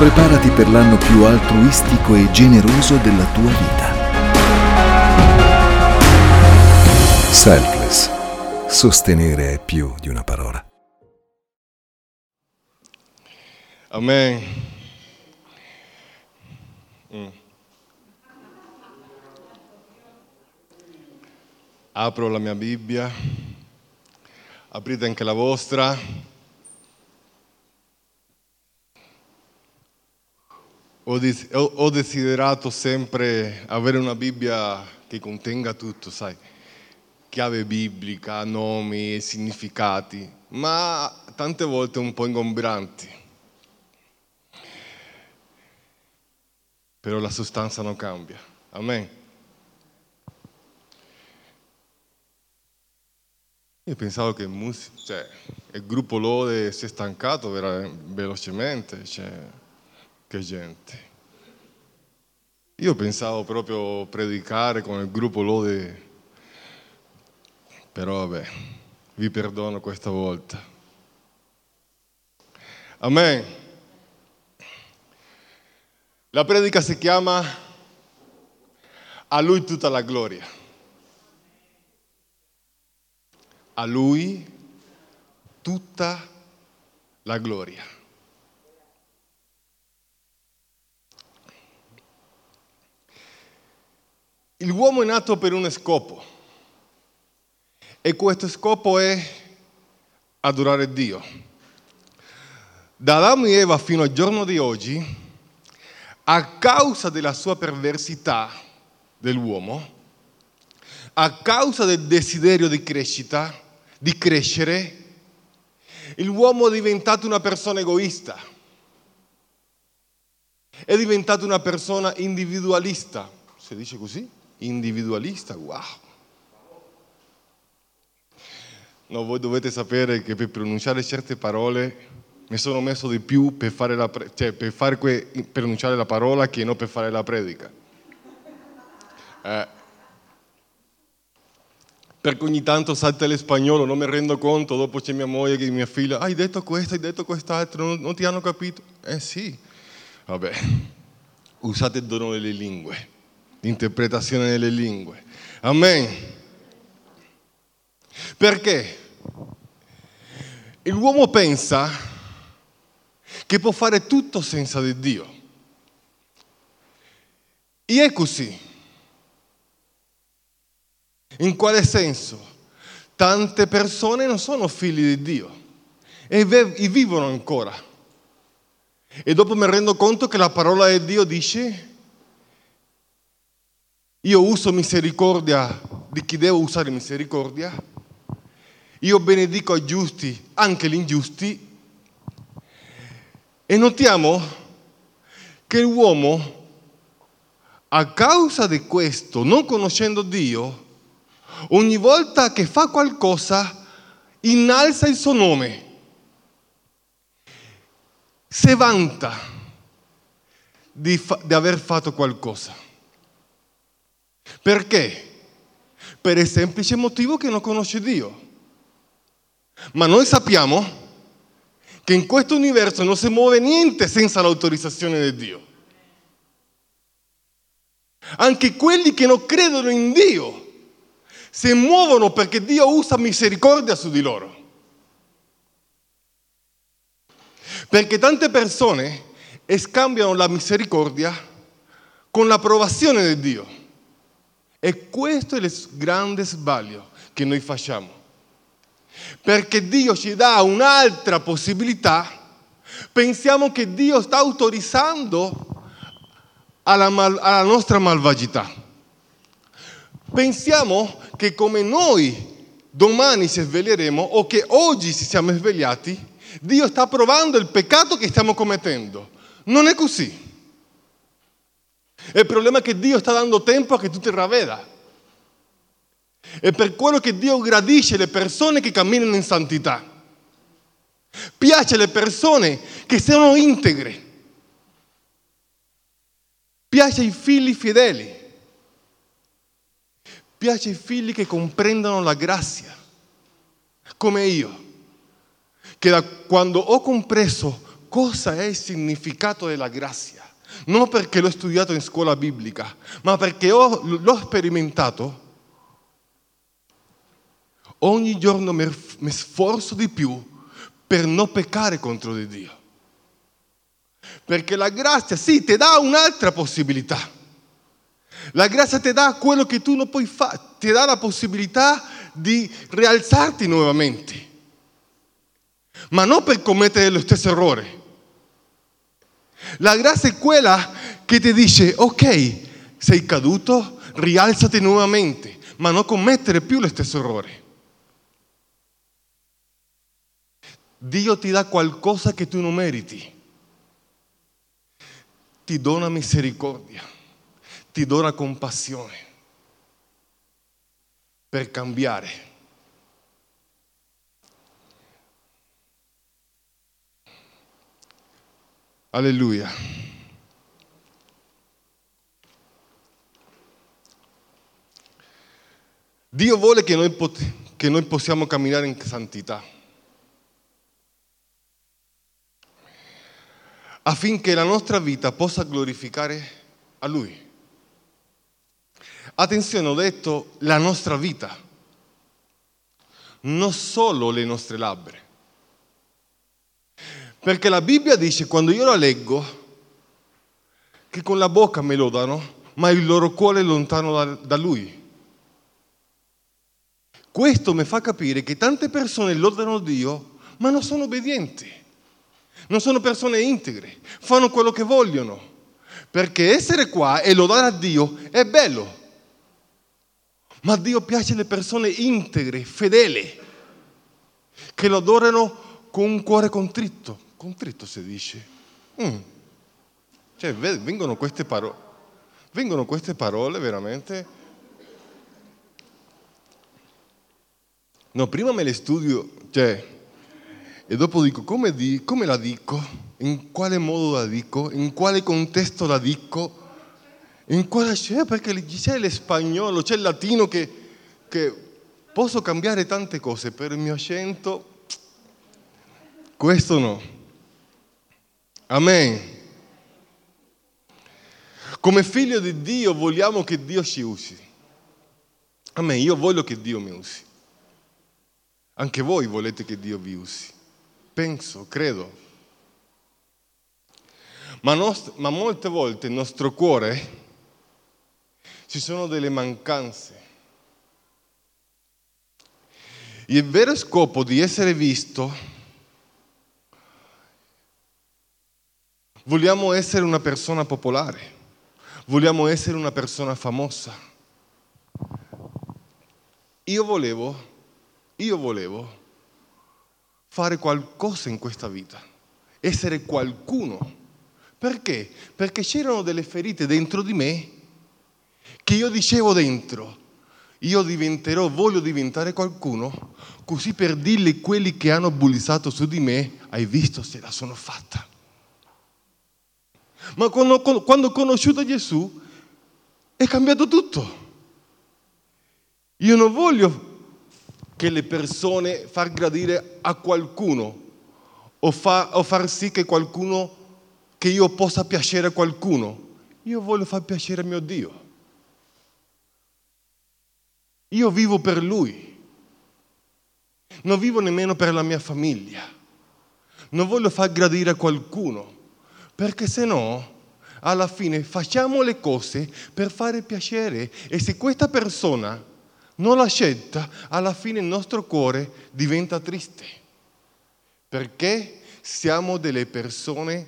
Preparati per l'anno più altruistico e generoso della tua vita. Selfless. Sostenere è più di una parola. Amen. Mm. Apro la mia Bibbia, aprite anche la vostra. Ho, des- ho- ho desiderato sempre avere una Bibbia che contenga tutto, sai, chiave biblica, nomi significati, ma tante volte un po' ingombranti. Però la sostanza non cambia. Amen. Io pensavo che il, mus- cioè, il gruppo Lode si è stancato vera- velocemente, cioè, che gente. Io pensavo proprio predicare con il gruppo Lode, però vabbè, vi perdono questa volta. Amen. La predica si chiama A lui tutta la gloria. A lui tutta la gloria. L'uomo è nato per uno scopo e questo scopo è adorare Dio. Da Adamo e Eva fino al giorno di oggi, a causa della sua perversità dell'uomo, a causa del desiderio di crescita, di crescere, l'uomo è diventato una persona egoista, è diventato una persona individualista, si dice così? Individualista, wow. No, voi dovete sapere che per pronunciare certe parole mi sono messo di più per, fare la, cioè per, fare que, pronunciare la parola che non per fare la predica. Eh, perché ogni tanto salta l'espagnolo, non mi rendo conto, dopo c'è mia moglie e mia figlia, hai detto questo, hai detto quest'altro, non, non ti hanno capito? Eh sì, vabbè, usate il dono delle lingue, l'interpretazione delle lingue. Amen. Perché? L'uomo pensa che può fare tutto senza di Dio. E è così. In quale senso? Tante persone non sono figli di Dio e, vivono ancora. E dopo mi rendo conto che la parola di Dio dice, io uso misericordia di chi devo usare misericordia, io benedico i giusti, anche gli ingiusti, e notiamo che l'uomo, a causa di questo, non conoscendo Dio, ogni volta che fa qualcosa, innalza il suo nome, si vanta di, fa- di aver fatto qualcosa. Perché? Per il semplice motivo che non conosce Dio. Ma noi sappiamo che in questo universo non si muove niente senza l'autorizzazione di Dio. Anche quelli che non credono in Dio si muovono perché Dio usa misericordia su di loro. Perché tante persone scambiano la misericordia con l'approvazione di Dio. E questo è il grande sbaglio che noi facciamo. Perché Dio ci dà un'altra possibilità, pensiamo che Dio sta autorizzando alla, mal- alla nostra malvagità. Pensiamo che come noi domani ci sveglieremo o che oggi ci siamo svegliati, Dio sta provando il peccato che stiamo commettendo. Non è così. Il problema è che Dio sta dando tempo a che tu ti ravveda. È per quello che Dio gradisce le persone che camminano in santità. Piace le persone che sono integre. Piace ai figli fedeli. Piace ai figli che comprendono la grazia, come io, che da quando ho compreso cosa è il significato della grazia. Non perché l'ho studiato in scuola biblica, ma perché ho, l'ho sperimentato. Ogni giorno mi, sforzo di più per non peccare contro di Dio. Perché la grazia sì ti dà un'altra possibilità. La grazia ti dà quello che tu non puoi fare, ti dà la possibilità di rialzarti nuovamente, ma non per commettere lo stesso errore. La grazia è quella che ti dice, ok, sei caduto, rialzati nuovamente, ma non commettere più lo stesso errore. Dio ti dà qualcosa che tu non meriti. Ti dona misericordia, ti dona compassione per cambiare. Alleluia. Dio vuole che noi, che noi possiamo camminare in santità affinché la nostra vita possa glorificare a Lui. Attenzione, ho detto la nostra vita, non solo le nostre labbra. Perché la Bibbia dice, quando io la leggo, che con la bocca me lodano, ma il loro cuore è lontano da, da Lui. Questo mi fa capire che tante persone lodano Dio, ma non sono obbedienti, non sono persone integre, fanno quello che vogliono. Perché essere qua e lodare a Dio è bello, ma Dio piace le persone integre, fedeli, che lo adorano con un cuore contritto Contritto si dice. Mm. Cioè, vengono queste, parole, vengono queste parole veramente... No, prima me le studio, cioè, e dopo dico come, di, come la dico, in quale modo la dico, in quale contesto la dico, in quale c'è, perché c'è l'espagnolo, c'è il latino che, che posso cambiare tante cose, per il mio accento questo no. Amen. Come figlio di Dio vogliamo che Dio ci usi. Amen, io voglio che Dio mi usi. Anche voi volete che Dio vi usi. Penso, credo. Ma, nost- ma molte volte nel nostro cuore ci sono delle mancanze. Il vero scopo di essere visto Vogliamo essere una persona popolare, vogliamo essere una persona famosa. Io volevo, io volevo fare qualcosa in questa vita, essere qualcuno. Perché? Perché c'erano delle ferite dentro di me che io dicevo dentro, io diventerò, voglio diventare qualcuno, così per dirle quelli che hanno bullizzato su di me, hai visto se la sono fatta. Ma quando, quando ho conosciuto Gesù è cambiato tutto. Io non voglio che le persone far gradire a qualcuno o, fa, o far sì che qualcuno, che io possa piacere a qualcuno. Io voglio far piacere a mio Dio. Io vivo per Lui. Non vivo nemmeno per la mia famiglia. Non voglio far gradire a qualcuno perché se no alla fine facciamo le cose per fare piacere e se questa persona non l'accetta, alla fine il nostro cuore diventa triste. Perché siamo delle persone,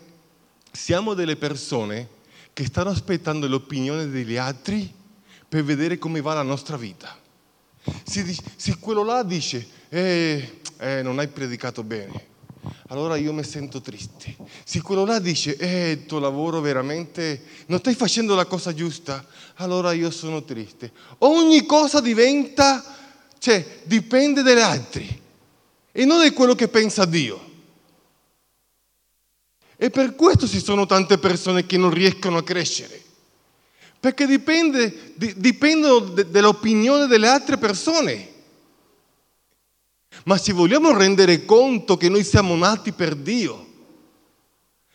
siamo delle persone che stanno aspettando l'opinione degli altri per vedere come va la nostra vita. Se, se quello là dice, eh, eh, non hai predicato bene, allora io mi sento triste. Se quello là dice, eh, il tuo lavoro veramente non stai facendo la cosa giusta, allora io sono triste. Ogni cosa diventa, cioè, dipende dagli altri e non da quello che pensa Dio. E per questo ci sono tante persone che non riescono a crescere. Perché dipende, dipendono dall'opinione delle altre persone. Ma se vogliamo rendere conto che noi siamo nati per Dio,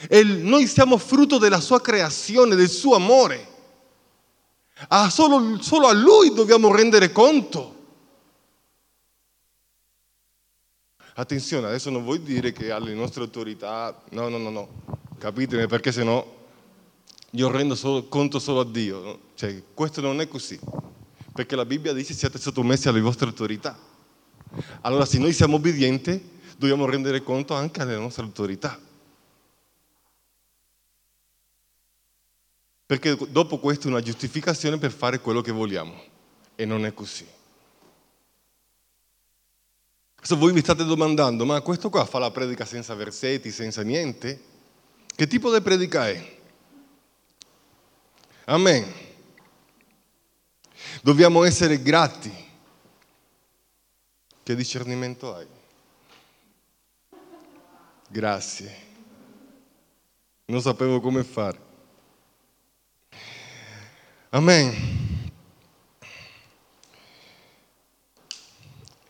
E noi siamo frutto della sua creazione, del suo amore. A solo, solo a lui dobbiamo rendere conto. Attenzione, adesso non vuol dire che alle nostre autorità, no, no, no, no, capitemi perché sennò io rendo solo, conto solo a Dio. Cioè, questo non è così, perché la Bibbia dice siate sottomessi alle vostre autorità. Allora se noi siamo obbedienti, dobbiamo rendere conto anche alle nostre autorità. Perché dopo questo è una giustificazione per fare quello che vogliamo. E non è così. Adesso voi vi state domandando, ma questo qua fa la predica senza versetti, senza niente? Che tipo di predica è? Amen. Dobbiamo essere grati. Che discernimento hai? Grazie. Non sapevo come fare. Amen.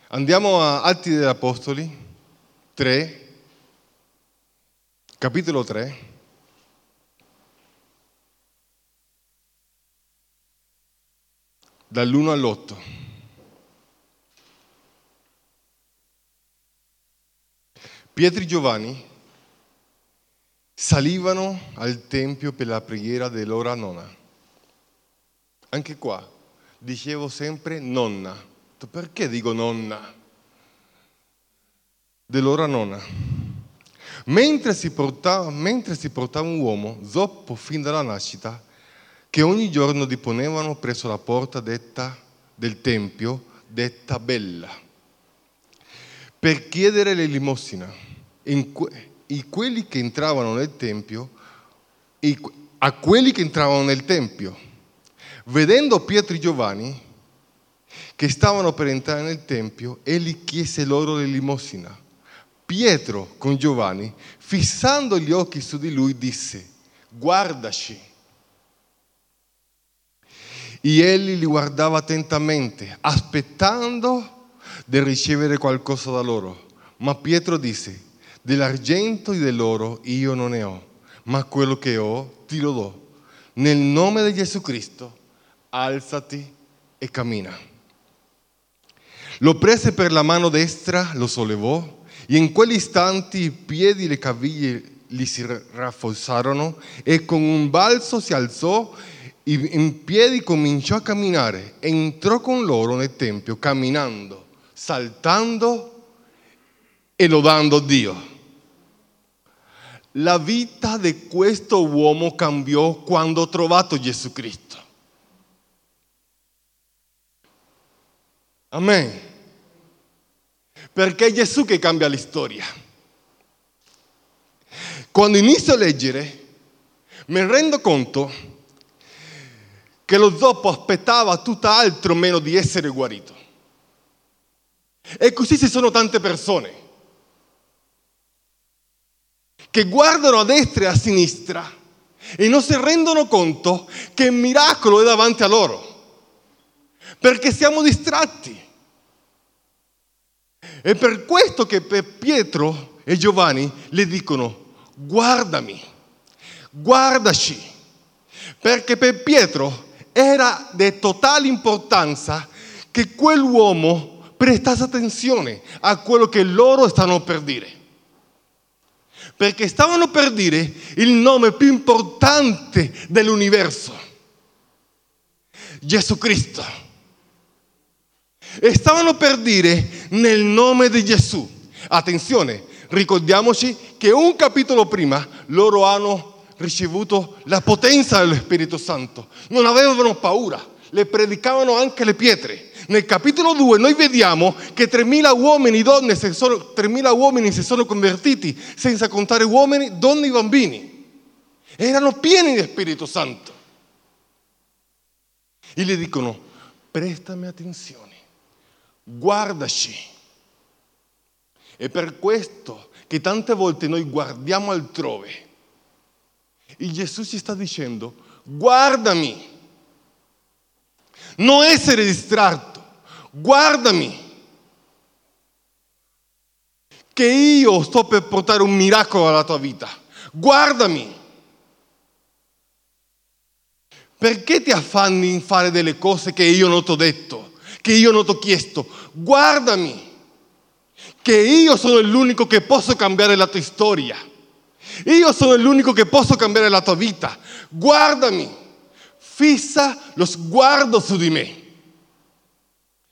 Andiamo a Atti degli Apostoli 3, capitolo 3. Dall'1 all'8. Pietro e Giovanni salivano al Tempio per la preghiera dell'ora nona. Anche qua dicevo sempre nonna. Perché dico nonna? Dell'ora nonna. Mentre si, portava, mentre si portava un uomo, zoppo fin dalla nascita, che ogni giorno deponevano presso la porta detta del Tempio, detta Bella, per chiedere l'elemosina. E quelli che entravano nel Tempio, a quelli che entravano nel Tempio, Vedendo Pietro e Giovanni che stavano per entrare nel Tempio, egli chiese loro l'elemosina. Pietro con Giovanni, fissando gli occhi su di lui, disse, guardaci. E egli li guardava attentamente, aspettando di ricevere qualcosa da loro. Ma Pietro disse, dell'argento e dell'oro io non ne ho, ma quello che ho ti lo do. Nel nome di Gesù Cristo alzati e cammina. Lo prese per la mano destra, lo sollevò e in quegli istanti i piedi e le caviglie gli si rafforzarono e con un balzo si alzò e in piedi cominciò a camminare. Entrò con loro nel Tempio camminando, saltando e lodando Dio. La vita di questo uomo cambiò quando ha trovato Gesù Cristo. Amen. Perché è Gesù che cambia la storia. Quando inizio a leggere, mi rendo conto che lo zoppo aspettava tutt'altro meno di essere guarito. E così ci sono tante persone che guardano a destra e a sinistra e non si rendono conto che il miracolo è davanti a loro perché siamo distratti. È per questo che per Pietro e Giovanni le dicono, guardami, guardaci, perché per Pietro era di totale importanza che quell'uomo prestasse attenzione a quello che loro stanno per dire. Perché stavano per dire il nome più importante dell'universo, Gesù Cristo. E stavano per dire nel nome di Gesù. Attenzione, ricordiamoci che un capitolo prima loro hanno ricevuto la potenza dello Spirito Santo. Non avevano paura, le predicavano anche le pietre. Nel capitolo 2 noi vediamo che 3.000 uomini, donne, sono, 3.000 uomini si sono convertiti, senza contare uomini, donne e bambini. Erano pieni di Spirito Santo. E gli dicono, prestami attenzione guardaci. È per questo che tante volte noi guardiamo altrove. E Gesù ci sta dicendo, guardami. Non essere distratto, guardami. Che io sto per portare un miracolo alla tua vita. Guardami. Perché ti affanni in fare delle cose che io non ti ho detto, che io non ti ho chiesto? Guardami, che io sono l'unico che posso cambiare la tua storia. Io sono l'unico che posso cambiare la tua vita. Guardami, fissa lo sguardo su di me.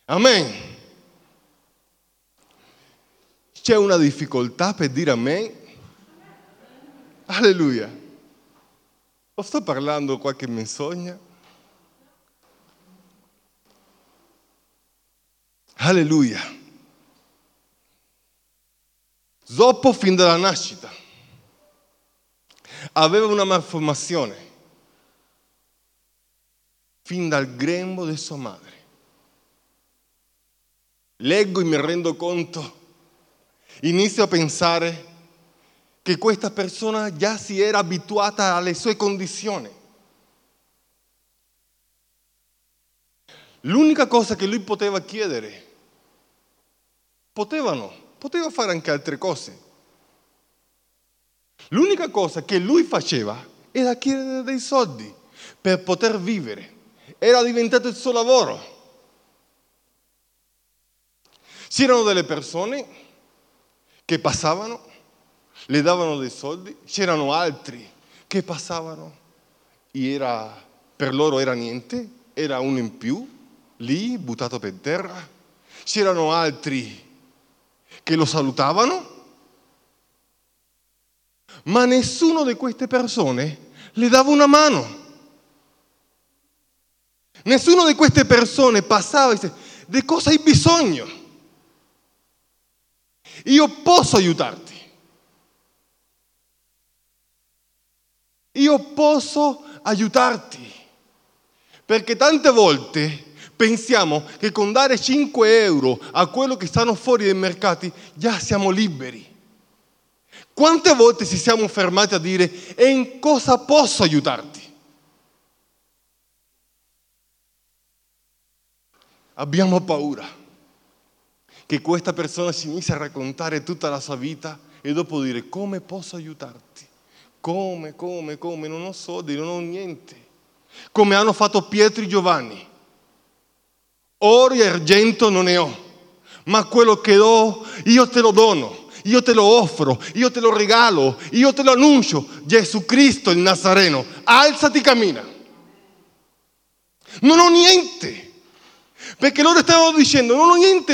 Amen. C'è una difficoltà per dire amen? Alleluia. O sto parlando qualche menzogna? Alleluia. Zoppo fin dalla nascita aveva una malformazione fin dal grembo di sua madre. Leggo e mi rendo conto, inizio a pensare che questa persona già si era abituata alle sue condizioni. L'unica cosa che lui poteva chiedere, potevano, poteva fare anche altre cose. L'unica cosa che lui faceva era chiedere dei soldi per poter vivere. Era diventato il suo lavoro. C'erano delle persone che passavano, le davano dei soldi, c'erano altri che passavano e era, per loro era niente, era uno in più, lì buttato per terra. C'erano altri che lo salutavano, ma nessuno di queste persone le dava una mano. Nessuno di queste persone passava e diceva, di cosa hai bisogno? Io posso aiutarti. Io posso aiutarti. Perché tante volte pensiamo che con dare 5 euro a quello che stanno fuori dai mercati già siamo liberi. Quante volte ci siamo fermati a dire e in cosa posso aiutarti? Abbiamo paura che questa persona si inizi a raccontare tutta la sua vita e dopo dire come posso aiutarti? Come, come, come? Non ho soldi, non ho niente. Come hanno fatto Pietro e Giovanni. Oro e argento non ne ho, ma quello che ho io te lo dono. Io te lo offro, io te lo regalo, io te lo annuncio. Gesù Cristo il Nazareno, alzati e cammina. Non ho niente. Perché loro stavano dicendo, non ho niente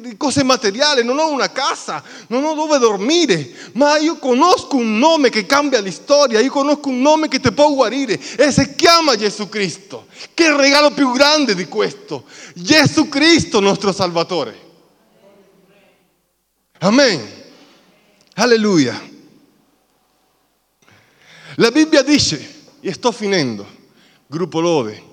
di cose materiali, non ho una casa, non ho dove dormire, ma io conosco un nome che cambia la storia, io conosco un nome che ti può guarire e si chiama Gesù Cristo. Che regalo più grande di questo? Gesù Cristo nostro Salvatore. Amen. Alleluia. La Bibbia dice, e sto finendo, gruppo Lode,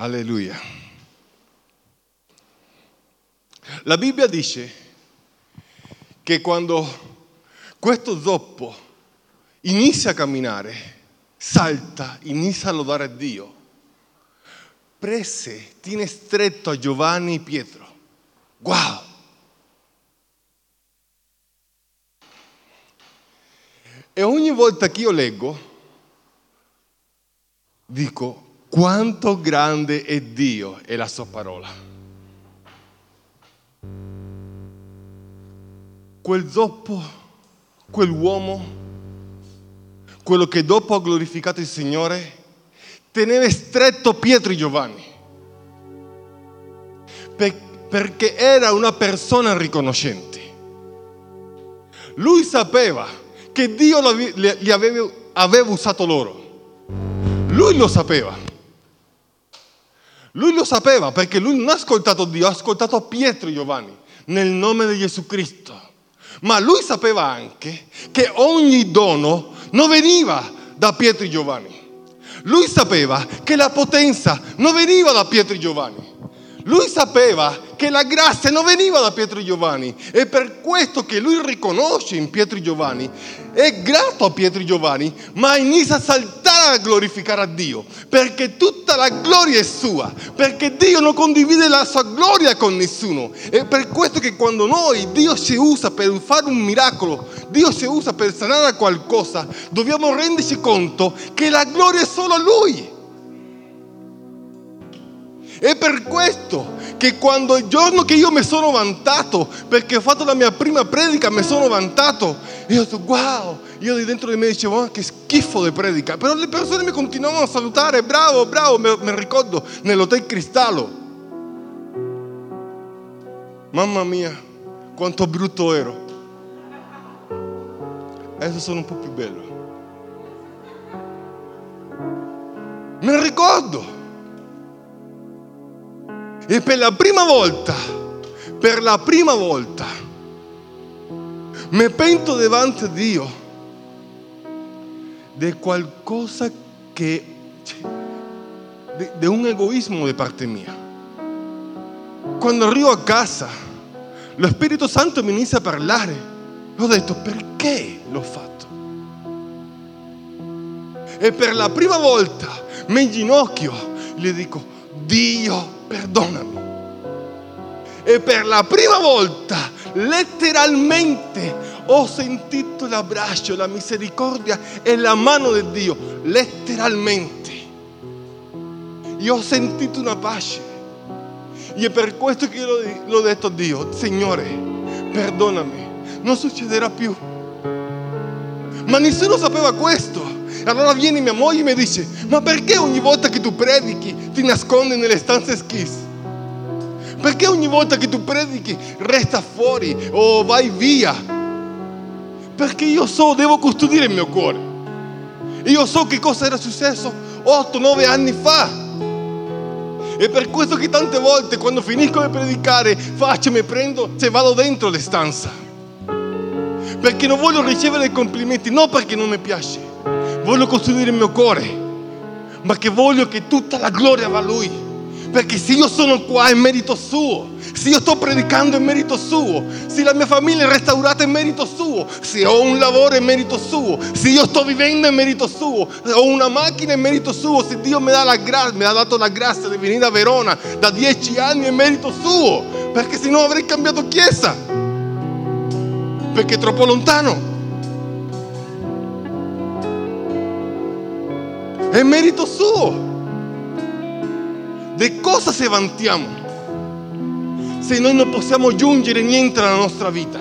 Alleluia. La Bibbia dice che quando questo zoppo inizia a camminare, salta, inizia a lodare a Dio, prese, tiene stretto a Giovanni e Pietro. Wow! E ogni volta che io leggo, dico, quanto grande è Dio e la sua parola. Quel zoppo, quell'uomo, quello che dopo ha glorificato il Signore, teneva stretto Pietro e Giovanni, perché era una persona riconoscente. Lui sapeva che Dio li aveva, aveva usato loro. Lui lo sapeva. Lui lo sapeva perché lui non ha ascoltato Dio, ha ascoltato Pietro e Giovanni nel nome di Gesù Cristo. Ma lui sapeva anche che ogni dono non veniva da Pietro e Giovanni. Lui sapeva che la potenza non veniva da Pietro e Giovanni. Lui sapeva che la grazia non veniva da Pietro e Giovanni. È per questo che lui riconosce in Pietro e Giovanni, è grato a Pietro e Giovanni, ma inizia a saltare a glorificare a Dio, perché tutta la gloria è sua, perché Dio non condivide la sua gloria con nessuno. È per questo che quando noi, Dio ci usa per fare un miracolo, Dio ci usa per sanare qualcosa, dobbiamo renderci conto che la gloria è solo a Lui. È per questo che quando il giorno che io mi sono vantato, perché ho fatto la mia prima predica, mi sono vantato, e ho detto, wow, io di dentro di me dicevo, oh, che schifo di predica, però le persone mi continuavano a salutare, bravo, bravo, mi ricordo nell'hotel Cristallo. Mamma mia, quanto brutto ero. Adesso sono un po' più bello. Me ricordo. E per la prima volta, per la prima volta, mi pento davanti a Dio di qualcosa che, di un egoismo da parte mia. Quando arrivo a casa, lo Spirito Santo mi inizia a parlare. Ho detto, perché l'ho fatto? E per la prima volta mi inginocchio, gli dico, Dio, perdonami. E per la prima volta, letteralmente, ho sentito l'abbraccio, la misericordia e la mano di Dio. Letteralmente. Io ho sentito una pace. E è per questo che io l'ho detto a Dio, Signore, perdonami, non succederà più. Ma nessuno sapeva questo. Allora viene mia moglie e mi dice, ma perché ogni volta che tu predichi ti nascondi nelle stanze schis? Perché ogni volta che tu predichi resta fuori o vai via? Perché io so, devo custodire il mio cuore. Io so che cosa era successo 8-9 anni fa. E per questo che tante volte quando finisco di predicare faccio, mi prendo, se vado dentro le stanze. Perché non voglio ricevere complimenti, non perché non mi piace, voglio costruire il mio cuore, ma che voglio che tutta la gloria va a Lui. Perché se io sono qua è merito suo, se io sto predicando è merito suo, se la mia famiglia è restaurata è merito suo, se ho un lavoro è merito suo, se io sto vivendo è merito suo, se ho una macchina è merito suo, se Dio mi, gra- mi ha dato la grazia di venire a Verona da dieci anni è merito suo, perché se no avrei cambiato chiesa, perché è troppo lontano. È merito suo. Di cosa se vantiamo? Se noi non possiamo aggiungere niente alla nostra vita.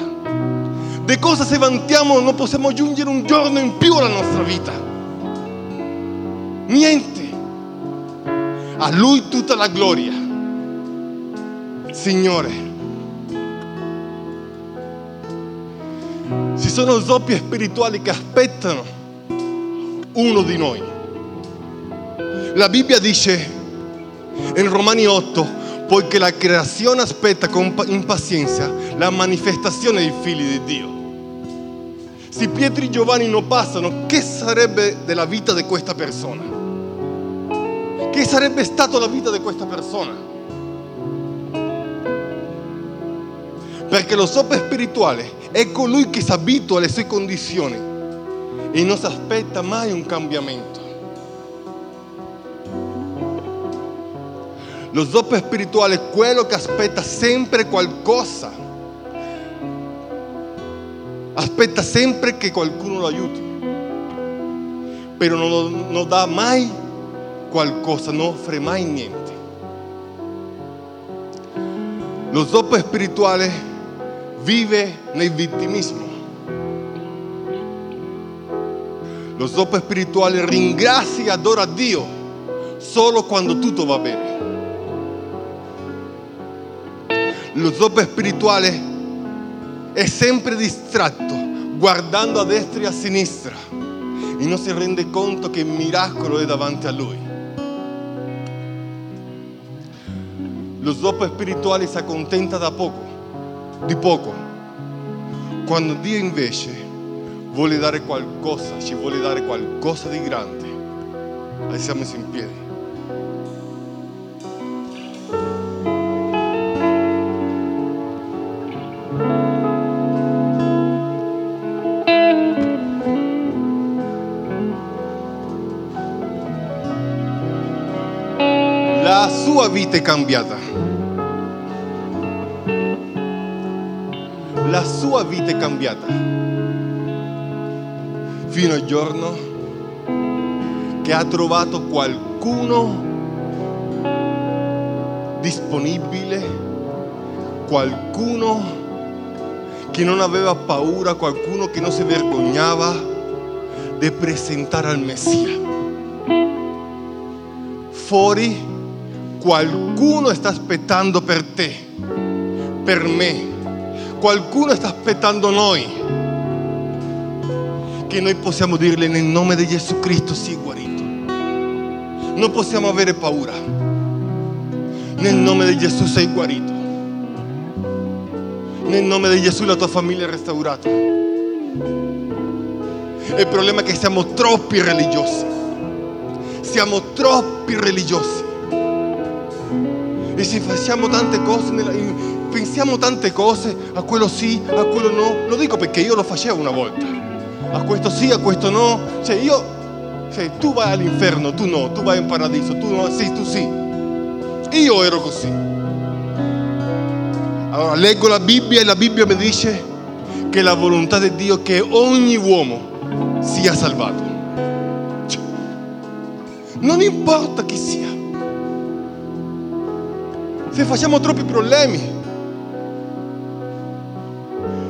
Di cosa se vantiamo non possiamo aggiungere un giorno in più alla nostra vita. Niente. A Lui tutta la gloria. Signore. Ci sono zoppi spirituali che aspettano uno di noi. La Bibbia dice in Romani 8, poiché la creazione aspetta con impazienza la manifestazione dei figli di Dio. Se Pietro e Giovanni non passano, che sarebbe della vita di questa persona? Che sarebbe stata la vita di questa persona? Perché lo sopra spirituale è colui che si abitua alle sue condizioni e non si aspetta mai un cambiamento. Lo zoppo spirituale è quello che aspetta sempre qualcosa. Aspetta sempre che qualcuno lo aiuti. Però non, non dà mai qualcosa, non offre mai niente. Lo zoppo spirituale vive nel vittimismo. Lo zoppo spirituale ringrazia e adora Dio solo quando tutto va bene. Lo zoppo spirituale è sempre distratto, guardando a destra e a sinistra e non si rende conto che il miracolo è davanti a lui. Lo zoppo spirituale si accontenta da poco, di poco, quando Dio invece vuole dare qualcosa, ci vuole dare qualcosa di grande. Alziamoci in piedi. Sua vita è cambiata. La sua vita è cambiata. Fino al giorno che ha trovato qualcuno disponibile, qualcuno che non aveva paura, qualcuno che non si vergognava di presentare al Messia. Fuori qualcuno sta aspettando per te, per me, qualcuno sta aspettando noi, che noi possiamo dirle nel nome di Gesù Cristo sii guarito. Non possiamo avere paura. Nel nome di Gesù sei guarito. Nel nome di Gesù la tua famiglia è restaurata. Il problema è che siamo troppi religiosi. Siamo troppi religiosi. E se facciamo tante cose, nella- pensiamo tante cose, a quello sì, a quello no. Lo dico perché io lo facevo una volta. A questo sì, a questo no. Cioè io, cioè, tu vai all'inferno, tu no, tu vai in paradiso, tu no, sì, tu sì. Io ero così. Allora leggo la Bibbia e la Bibbia mi dice che la volontà di Dio è che ogni uomo sia salvato. Cioè, non importa chi sia. Se facciamo troppi problemi.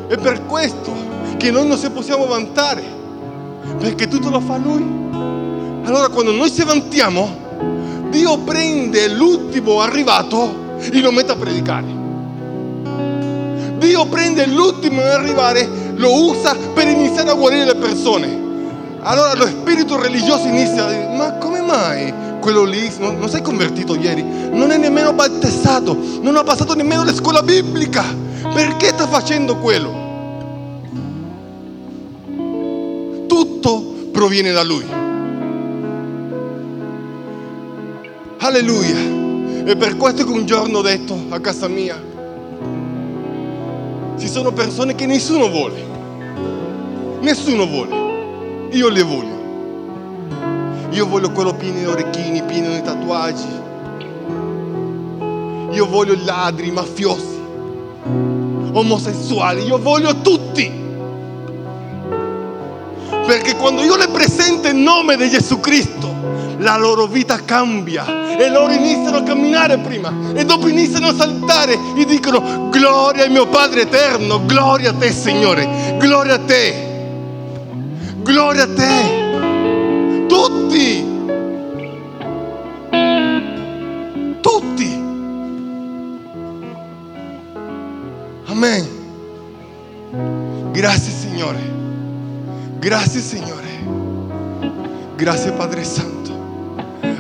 È per questo che noi non ci possiamo vantare. Perché tutto lo fa Lui. Allora quando noi ci vantiamo, Dio prende l'ultimo arrivato e lo mette a predicare. Dio prende l'ultimo ad arrivare, lo usa per iniziare a guarire le persone. Allora lo spirito religioso inizia a dire, ma come mai quello lì non, non si convertito ieri? Non è nemmeno battezzato, non ha passato nemmeno la scuola biblica. Perché sta facendo quello? Tutto proviene da lui. Alleluia. E per questo che un giorno ho detto a casa mia, ci sono persone che nessuno vuole. Nessuno vuole. Io le voglio. Io voglio quello pieno di orecchini, pieno di tatuaggi. Io voglio ladri, mafiosi, omosessuali. Io voglio tutti. Perché quando io le presento il nome di Gesù Cristo, la loro vita cambia e loro iniziano a camminare prima e dopo iniziano a saltare e dicono gloria al mio Padre eterno, gloria a te Signore, gloria a te, gloria a te, tutti, tutti, amen, grazie Signore, grazie Signore, grazie Padre Santo.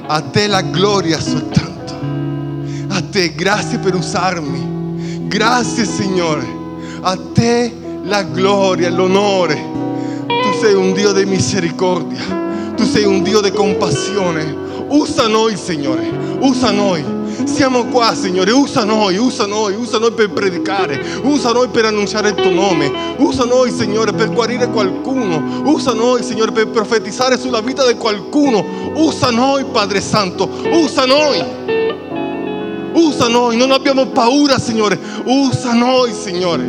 A te la gloria soltanto. A te, grazie per usarmi. Grazie Signore. A te la gloria, l'onore. Tu sei un Dio di misericordia. Tu sei un Dio di compassione. Usa noi, Signore. Usa noi. Siamo qua, Signore. Usa noi, usa noi, usa noi per predicare. Usa noi per annunciare il tuo nome. Usa noi, Signore, per guarire qualcuno. Usa noi, Signore, per profetizzare sulla vita di qualcuno. Usa noi, Padre Santo. Usa noi. Usa noi, non abbiamo paura, Signore. Usa noi, Signore.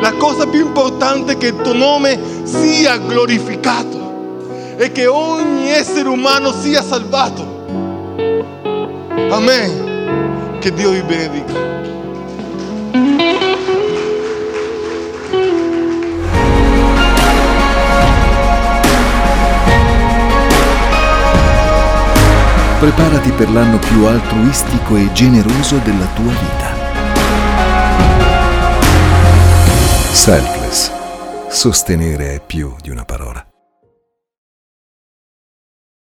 La cosa più importante è che il tuo nome sia e che ogni essere umano sia salvato. Amen. Che Dio vi benedica. Preparati per l'anno più altruistico e generoso della tua vita. Selfless. Sostenere è più di una parola.